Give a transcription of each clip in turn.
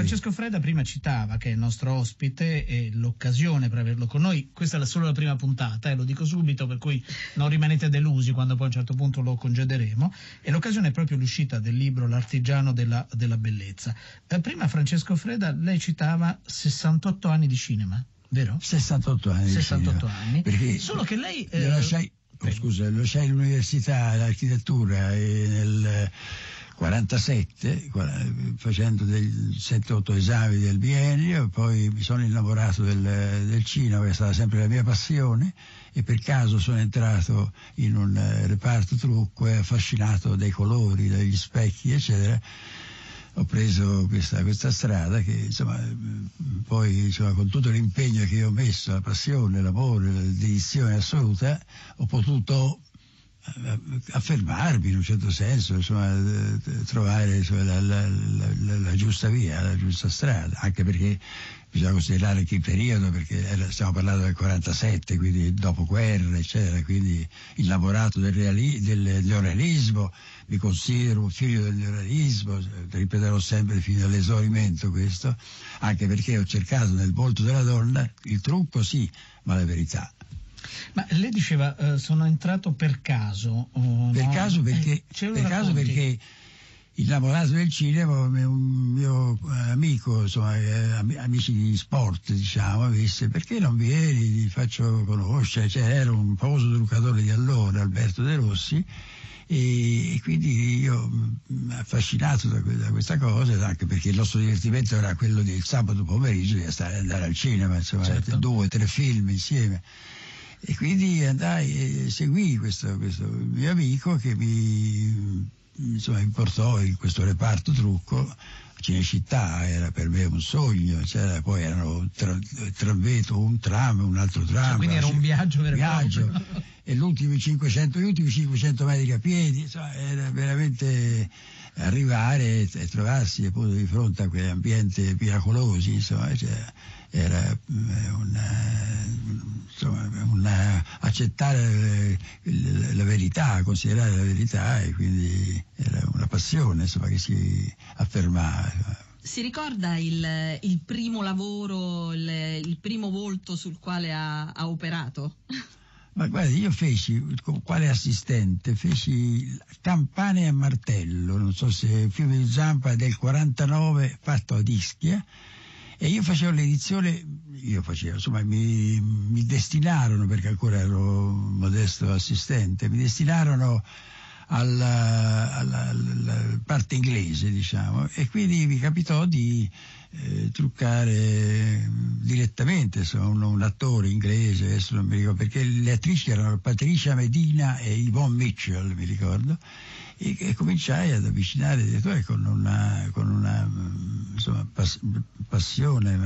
Francesco Freda prima citava che è il nostro ospite e l'occasione per averlo con noi, questa è solo la prima puntata, eh, lo dico subito, per cui non rimanete delusi quando poi a un certo punto lo congederemo, e l'occasione è proprio l'uscita del libro L'artigiano della, della bellezza. Eh, prima Francesco Freda, lei citava 68 anni di cinema, vero? 68 anni 68 di anni. Perché Solo che lei... Eh, lasciai, oh, scusa, lo lasciai all'università d'architettura e nel 47 facendo dei 7-8 esami del biennio, poi mi sono innamorato del, del, cinema, che è stata sempre la mia passione, e per caso sono entrato in un reparto trucco e affascinato dai colori, dagli specchi, eccetera. Ho preso questa, questa strada che insomma, poi insomma, con tutto l'impegno che ho messo, la passione, l'amore, la dedizione assoluta, ho potuto affermarmi in un certo senso, insomma, trovare insomma, la, la, la, la, giusta via, la giusta strada, anche perché bisogna considerare il periodo, perché stiamo parlando del 47, quindi dopo guerra, eccetera, quindi innamorato del, reali, del neorealismo, mi considero un figlio del neorealismo, ripeterò sempre fino all'esaurimento questo, anche perché ho cercato nel volto della donna il trucco sì, ma la verità. Ma lei diceva uh, sono entrato per caso. Uh, per no? caso perché, eh, per caso perché innamorato del cinema, un mio amico, insomma, eh, amici di sport, diciamo, disse perché non vieni, ti faccio conoscere, cioè, era un famoso truccatore di allora, Alberto De Rossi, e, quindi io mm, affascinato da, da, questa cosa, anche perché il nostro divertimento era quello del sabato pomeriggio di andare al cinema, insomma, certo. due, tre film insieme. E quindi andai e seguì questo, questo mio amico che mi, insomma, mi portò in questo reparto trucco Cinecittà. Era per me un sogno, cioè, poi erano tra, tramveto, un tram, un altro tram. Cioè, quindi era un viaggio vero viaggio, e gli ultimi 500, gli ultimi 500 metri a piedi, insomma, era veramente arrivare e trovarsi appunto di fronte a quell'ambiente miracolosi, insomma, cioè, era mm, una, insomma, una, accettare la verità, considerare la verità e quindi era una passione insomma, che si affermava. Si ricorda il, il primo lavoro, il, il, primo volto sul quale ha, ha operato? Ma guardi, io feci, quale assistente, feci Campane a martello, non so se Fiume di Zampa del 49 fatto ad Ischia, e io facevo l'edizione, io facevo, insomma, mi, mi destinarono, perché ancora ero modesto assistente, mi destinarono alla, alla, alla, parte inglese, diciamo, e quindi mi capitò di eh, truccare direttamente insomma, un, attore inglese, adesso non mi ricordo, perché le attrici erano Patricia Medina e Yvonne Mitchell, mi ricordo, e, e cominciai ad avvicinare il direttore con una, con una insomma, pass- passione,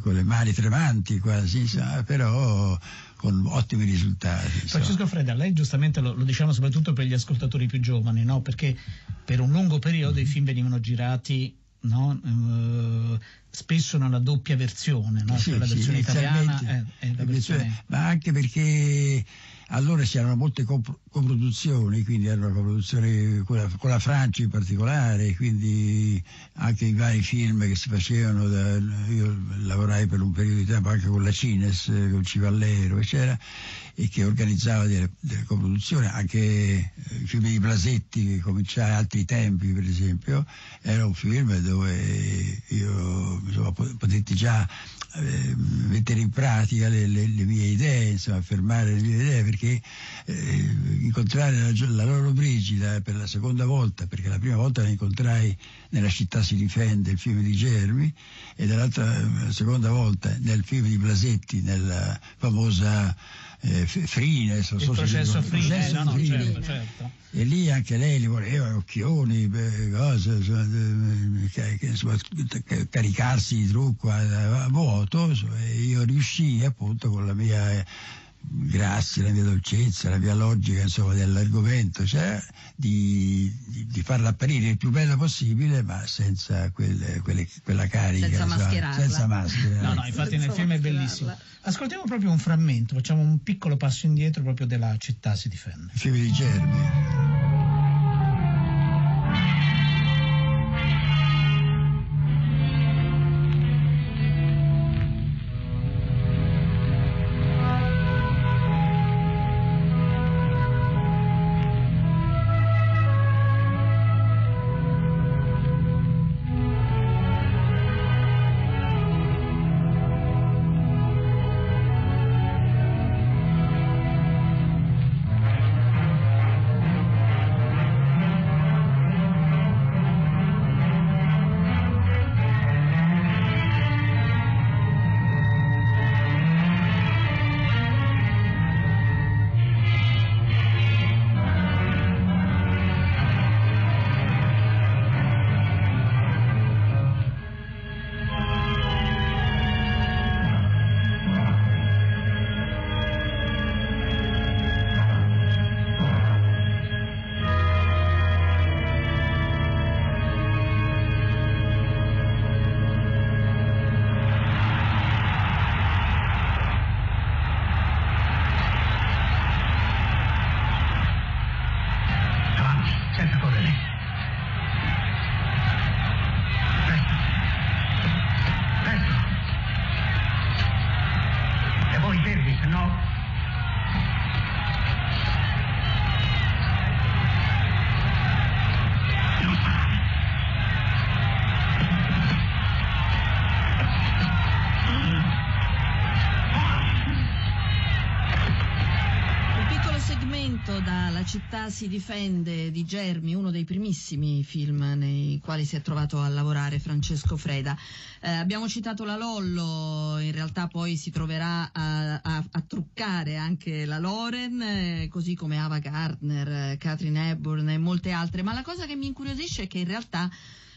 con le mani tremanti quasi, insomma, però con ottimi risultati. Francesco Freda, lei giustamente lo, lo, diciamo soprattutto per gli ascoltatori più giovani, no? perché per un lungo periodo i film venivano girati no? uh, spesso nella doppia versione, no? sì, cioè la versione sì, italiana e, e la versione... ma anche perché allora c'erano molte coproduzioni, quindi erano coproduzioni con la, con la, Francia in particolare, quindi anche i vari film che si facevano, da, io lavorai per un periodo di tempo anche con la Cines, con Civallero, eccetera, e che organizzava delle, delle coproduzioni, anche eh, i film di Blasetti che cominciai altri tempi per esempio, era un film dove io insomma, potetti già eh, mettere in pratica le, le, le, mie idee, insomma, affermare le mie idee, perché eh, incontrare la, la, loro Brigida per la seconda volta, perché la prima volta la incontrai nella città si difende, il film di Germi, e dall'altra la seconda volta nel film di Blasetti, nella famosa eh, Frine, so, il so processo Frine, processo no, no, Frine. Certo, certo. E lì anche lei li voleva, occhioni, cose, insomma, caricarsi di trucco a, a vuoto, e io riuscii appunto con la mia grazia, la mia dolcezza, la mia logica insomma, dell'argomento, cioè di, di, di, farla apparire il più bella possibile ma senza quelle, quelle, quella carica, senza mascherarla. Senza maschera. No, no, infatti senza nel film è bellissimo. Ascoltiamo proprio un frammento, facciamo un piccolo passo indietro proprio della città si difende. Il film di Germi. Città si difende di Germi, uno dei primissimi film nei quali si è trovato a lavorare Francesco Freda. Eh, abbiamo citato la Lollo, in realtà poi si troverà a, a, a truccare anche la Loren, eh, così come Ava Gardner, Catherine Hepburn e molte altre, ma la cosa che mi incuriosisce è che in realtà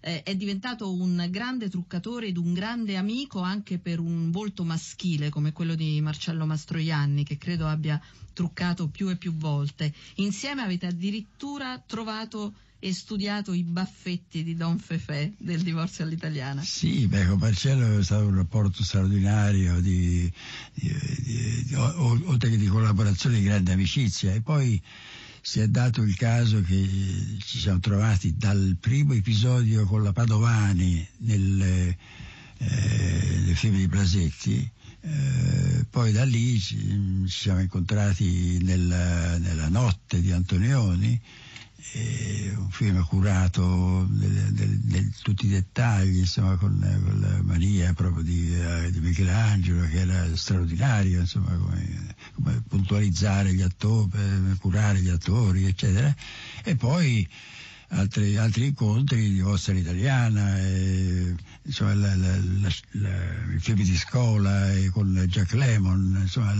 eh, è diventato un grande truccatore ed un grande amico anche per un volto maschile come quello di Marcello Mastroianni, che credo abbia truccato più e più volte. Insieme avete addirittura trovato e studiato i baffetti di Don Fefè del divorzio all'italiana. Sì, beh, con Marcello è stato un rapporto straordinario di, di, di, oltre che di collaborazione di grande amicizia e poi si è dato il caso che ci siamo trovati dal primo episodio con la Padovani nel, eh, nel film di Blasetti, eh, poi da lì ci, ci siamo incontrati nella, nella notte di Antonioni eh, un film curato di tutti i dettagli, insomma, con, con, la mania proprio di, uh, di, Michelangelo, che era straordinario, insomma, come, come puntualizzare gli attori, curare gli attori, eccetera. E poi altri, altri incontri di Vostra Italiana, e, insomma, la, la, la, i film di scuola con Jack Lemmon, insomma,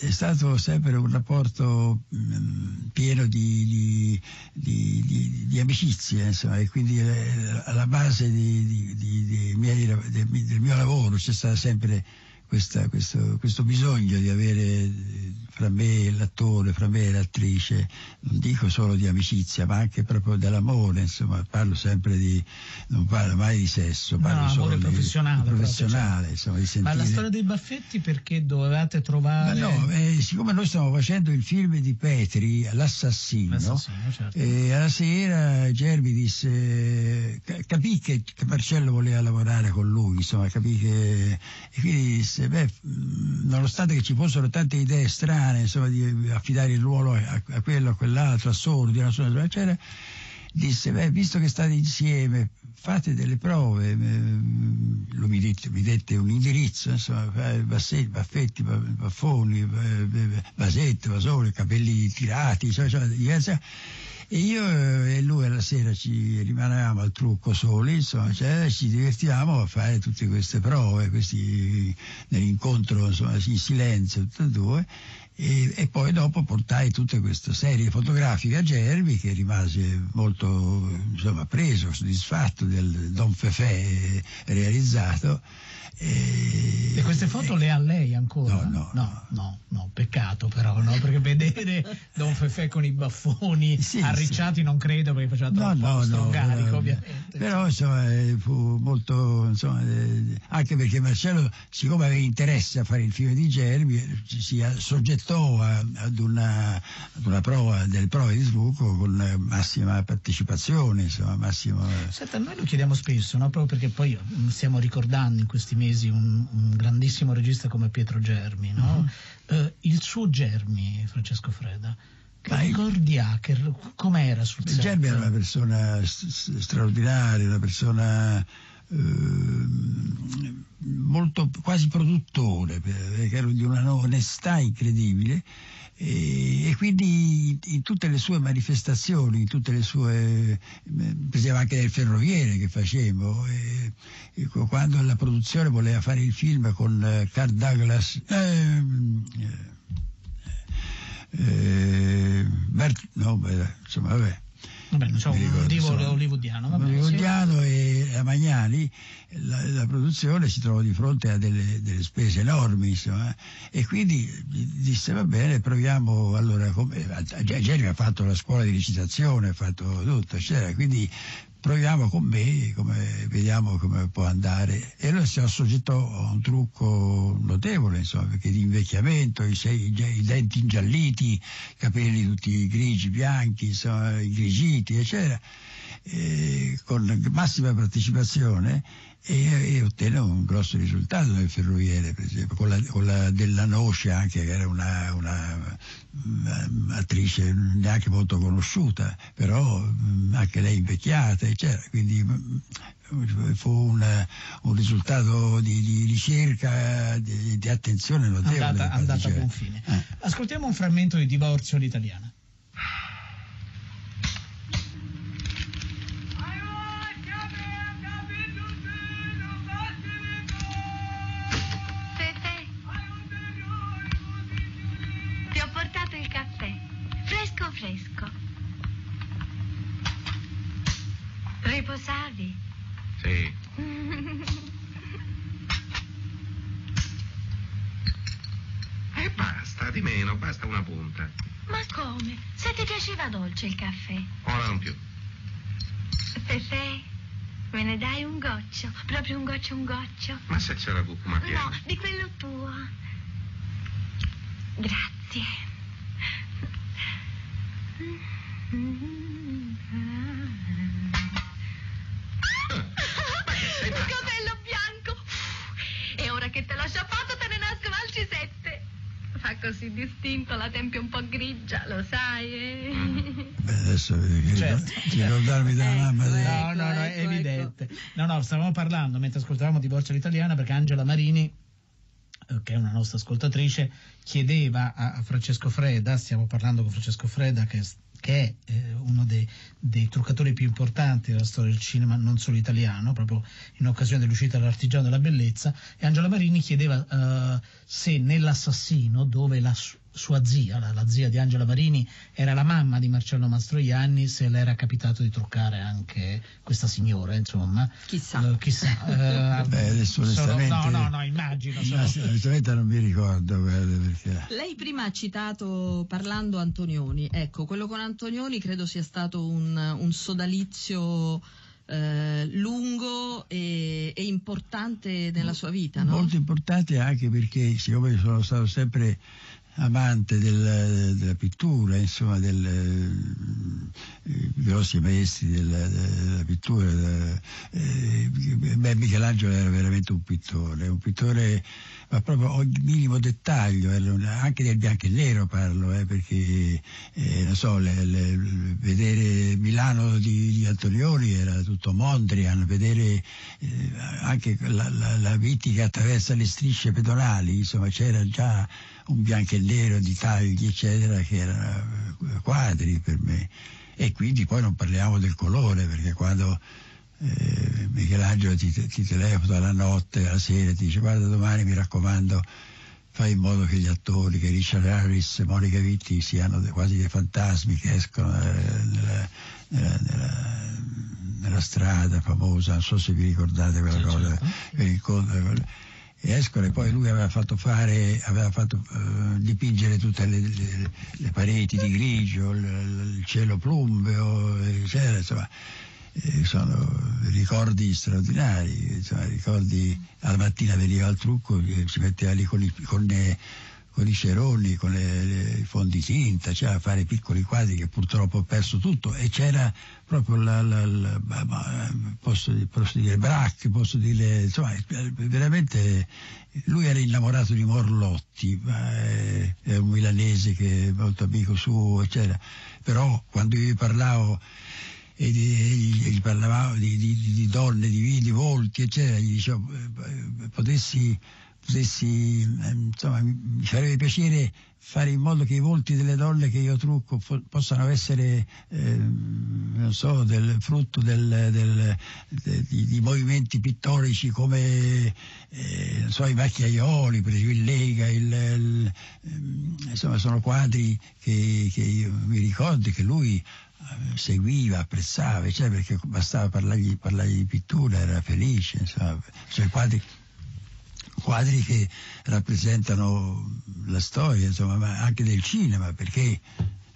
è stato sempre un rapporto mh, pieno di, di, di, di, amicizie, insomma, e quindi eh, alla base miei, del mio lavoro c'è stata sempre questa, questo, questo, bisogno di avere fra me e l'attore, fra me e l'attrice, non dico solo di amicizia, ma anche proprio dell'amore, insomma, parlo sempre di, non parlo mai di sesso, parlo no, solo professionale, di, professionale proprio, insomma, di sentire... Ma la storia dei baffetti perché dovevate trovare... Ma no, eh, siccome noi stiamo facendo il film di Petri, L'assassino, L'assassino certo. eh, alla sera Germi disse, capì che, che Marcello voleva lavorare con lui, insomma, capì che... E quindi disse, beh, nonostante che ci fossero tante idee strane, insomma, di affidare il ruolo a, a quello, a quell'altro, a Sordi, eccetera, disse, beh, visto che state insieme, fate delle prove, lui mi dette, mi dette un indirizzo, insomma, bassetti, baffetti, baffoni, vasette, vasone, capelli tirati, cioè, cioè, diverse e io e lui alla sera ci rimanevamo al trucco soli, insomma, cioè, ci divertivamo a fare tutte queste prove, questi, nell'incontro insomma, in silenzio, tutte e due, e, e, poi dopo portai tutta questa serie fotografica a Gervi che rimase molto insomma, preso, soddisfatto del Don Fefè realizzato. E, e queste foto e, le ha lei ancora? No, no, no, no, no peccato però, no? perché vedere Don Fefè con i baffoni sì, arricciati sì. non credo perché faceva troppo no, no, carico ovviamente. Però insomma eh, fu molto, insomma, eh, anche perché Marcello siccome aveva interesse a fare il film di Gervi si assoggettò a, ad, una, ad, una, prova, delle prove di sbuco con massima partecipazione, insomma, massimo... Senta, noi lo chiediamo spesso, no? proprio perché poi stiamo ricordando in questi mesi un, un grandissimo regista come Pietro Germi, no? uh-huh. uh, il suo Germi, Francesco Freda, che ricordi ha? Che, com'era sul set? Germi era una persona straordinaria, una persona eh, molto quasi produttore, perché era di una onestà incredibile e, e, quindi in tutte le sue manifestazioni, in tutte le sue, per esempio anche nel ferroviere che facevo, e, e quando la produzione voleva fare il film con eh, Carl Douglas, eh, eh, Bert, no, beh, insomma, vabbè, Vabbè, non so, hollywoodiano. Vabbè, hollywoodiano sì. e a Magnani la, la, produzione si trovò di fronte a delle, delle spese enormi, insomma, e quindi disse va bene, proviamo, allora, come, Jerry ha fatto la scuola di recitazione, ha fatto tutto, eccetera, quindi proviamo con me, come, vediamo come può andare. E allora si assoggettò a un trucco notevole, insomma, perché di invecchiamento, i, sei, i denti ingialliti, i capelli tutti grigi, bianchi, insomma, grigiti, eccetera, e con massima partecipazione e, e, ottenne un grosso risultato nel ferroviere, per esempio, con la, con la della Noce anche, che era una, una, una, attrice neanche molto conosciuta, però anche lei invecchiata, eccetera. Quindi fu un, un risultato di, di ricerca, di, di, attenzione notevole. Andata, andata a buon fine. Eh. Ascoltiamo un frammento di Divorzio all'italiana. Riposavi? Sì. E basta, di meno, basta una punta. Ma come? Se ti piaceva dolce il caffè? Ora non più. Pepe, me ne dai un goccio? Proprio un goccio, un goccio? Ma se c'è la cucuma piena. No, di quello tuo. Grazie. Capello distinto la tempia un po' grigia, lo sai, eh? Beh, adesso Certo. ricordarmi della Ecco, mamma. del- No, no, no, è ecco, evidente. No, no, stavamo parlando mentre ascoltavamo Divorzio all'italiana perché Angela Marini, eh, che è una nostra ascoltatrice, chiedeva a a Francesco Freda, stiamo parlando con Francesco Freda che, che è eh, uno dei, dei truccatori più importanti della storia del cinema, non solo italiano, proprio in occasione dell'uscita dell'Artigiano della Bellezza, e Angela Marini chiedeva eh, se nell'assassino, dove la sua zia, la, la zia di Angela Marini, era la mamma di Marcello Mastroianni, se le era capitato di truccare anche questa signora, insomma. Chissà. Eh, chissà. eh, Beh, adesso sono- onestamente- no, no, no, immagino. sono- onestamente non mi ricordo, perché... Lei prima ha citato parlando Antonioni, ecco, quello con Antonioni credo sia stato un, un sodalizio eh, lungo e, e importante nella sua vita, no? Molto importante anche perché, siccome sono stato sempre amante del- della pittura, insomma, del, eh, grossi maestri della, della pittura, eh, eh, beh, Michelangelo era veramente un pittore, un pittore ma proprio ogni minimo dettaglio, un- anche del bianco e nero parlo, eh, perché eh, so, le- le- vedere Milano di, di Antonioni era tutto Mondrian, vedere eh, anche la, la, la viti che attraversa le strisce pedonali, insomma c'era già un bianco e nero di tagli eccetera che erano eh, quadri per me. E quindi poi non parliamo del colore perché quando eh, Michelangelo ti, ti telefona la notte, la sera, ti dice guarda domani mi raccomando fai in modo che gli attori, che Richard Harris e Monica Vitti siano quasi dei fantasmi che escono eh, nella, nella- nella- nella strada famosa, non so se vi ricordate quella Sì, cosa, certo. quell'incontro, e escono e poi lui aveva fatto fare, aveva fatto eh, dipingere tutte le, le- le pareti di grigio, il, il cielo plumbeo, eccetera, insomma eh, sono ricordi straordinari, insomma, ricordi alla mattina veniva al trucco, eh, si metteva lì con i, con le- con i ceroni, con le, le- i fondi tinta, cioè a fare piccoli quadri che purtroppo ho perso tutto e c'era proprio la, la- la- ma- posso, posso dire Brac, posso dire, insomma, eh, veramente lui era innamorato di Morlotti, è, è un milanese che è molto amico suo, eccetera. Però quando io gli parlavo e di- gli, parlavamo di, di- di- donne, di, di volti, eccetera, gli dicevo, eh, eh, potessi, potessi eh, insomma, mi, farebbe piacere fare in modo che i volti delle donne che io trucco fo- possano essere, eh, non so, del frutto del- del- de- di, di movimenti pittorici come, eh, so, i macchiaioli, per esempio il Lega, il, il- ehm, insomma, sono quadri che, che io mi ricordo che lui eh, seguiva, apprezzava, cioè perché bastava parlargli, parlargli di pittura, era felice, insomma, cioè quadri, quadri che rappresentano la storia, insomma, ma anche del cinema, perché,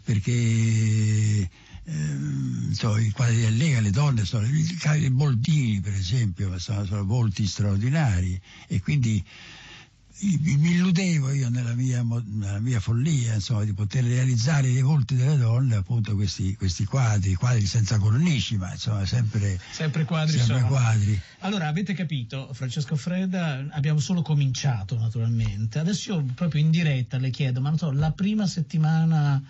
perché ehm, so, i quadri del Lega, le donne, sono, i Boldini per esempio, sono, sono volti straordinari. E quindi mi illudevo io nella mia, nella mia follia insomma, di poter realizzare dei volti delle donne appunto questi, questi quadri, quadri senza cornici ma insomma sempre, Sempre quadri sempre quadri. Allora, avete capito, Francesco Freda, abbiamo solo cominciato naturalmente. Adesso io proprio in diretta le chiedo, ma non so, la prima settimana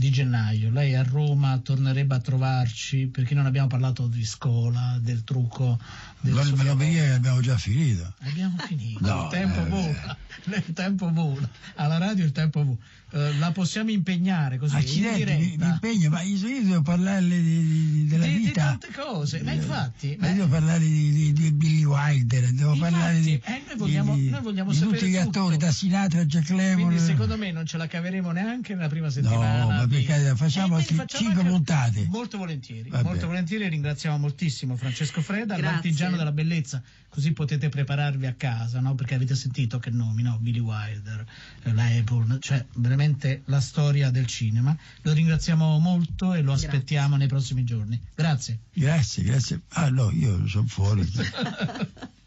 di gennaio. Lei a Roma tornerebbe a trovarci perché non abbiamo parlato di scuola, del trucco. Del dire che abbiamo già finito. Abbiamo finito, No, il tempo eh, vola, il tempo vola, alla radio il tempo vola. Eh, la possiamo impegnare così, in Accidenti, mi, mi diretta, impegno, ma io io devo parlarle di, di- della di, di vita. tante cose, ma Eh, infatti... ma io devo parlare di, di, di Billy Wilder, devo Infatti, parlare di, eh, noi vogliamo- di- noi vogliamo di sapere tutti gli tutto. attori, da Sinatra a Jack Lemmon. Quindi secondo me non ce la caveremo neanche nella prima settimana. ma per facciamo Eh, altri cinque puntate. Molto volentieri, Vabbè. molto volentieri ringraziamo moltissimo Francesco Freda, Grazie. l'artigiano della bellezza, così potete prepararvi a casa, no? perché avete sentito che nomi, no? Billy Wilder, eh, la Apple, cioè veramente la storia del cinema. Lo ringraziamo molto e lo Grazie. aspettiamo nei prossimi giorni. Grazie. Grazie, grazie. Ah no, io sono fuori.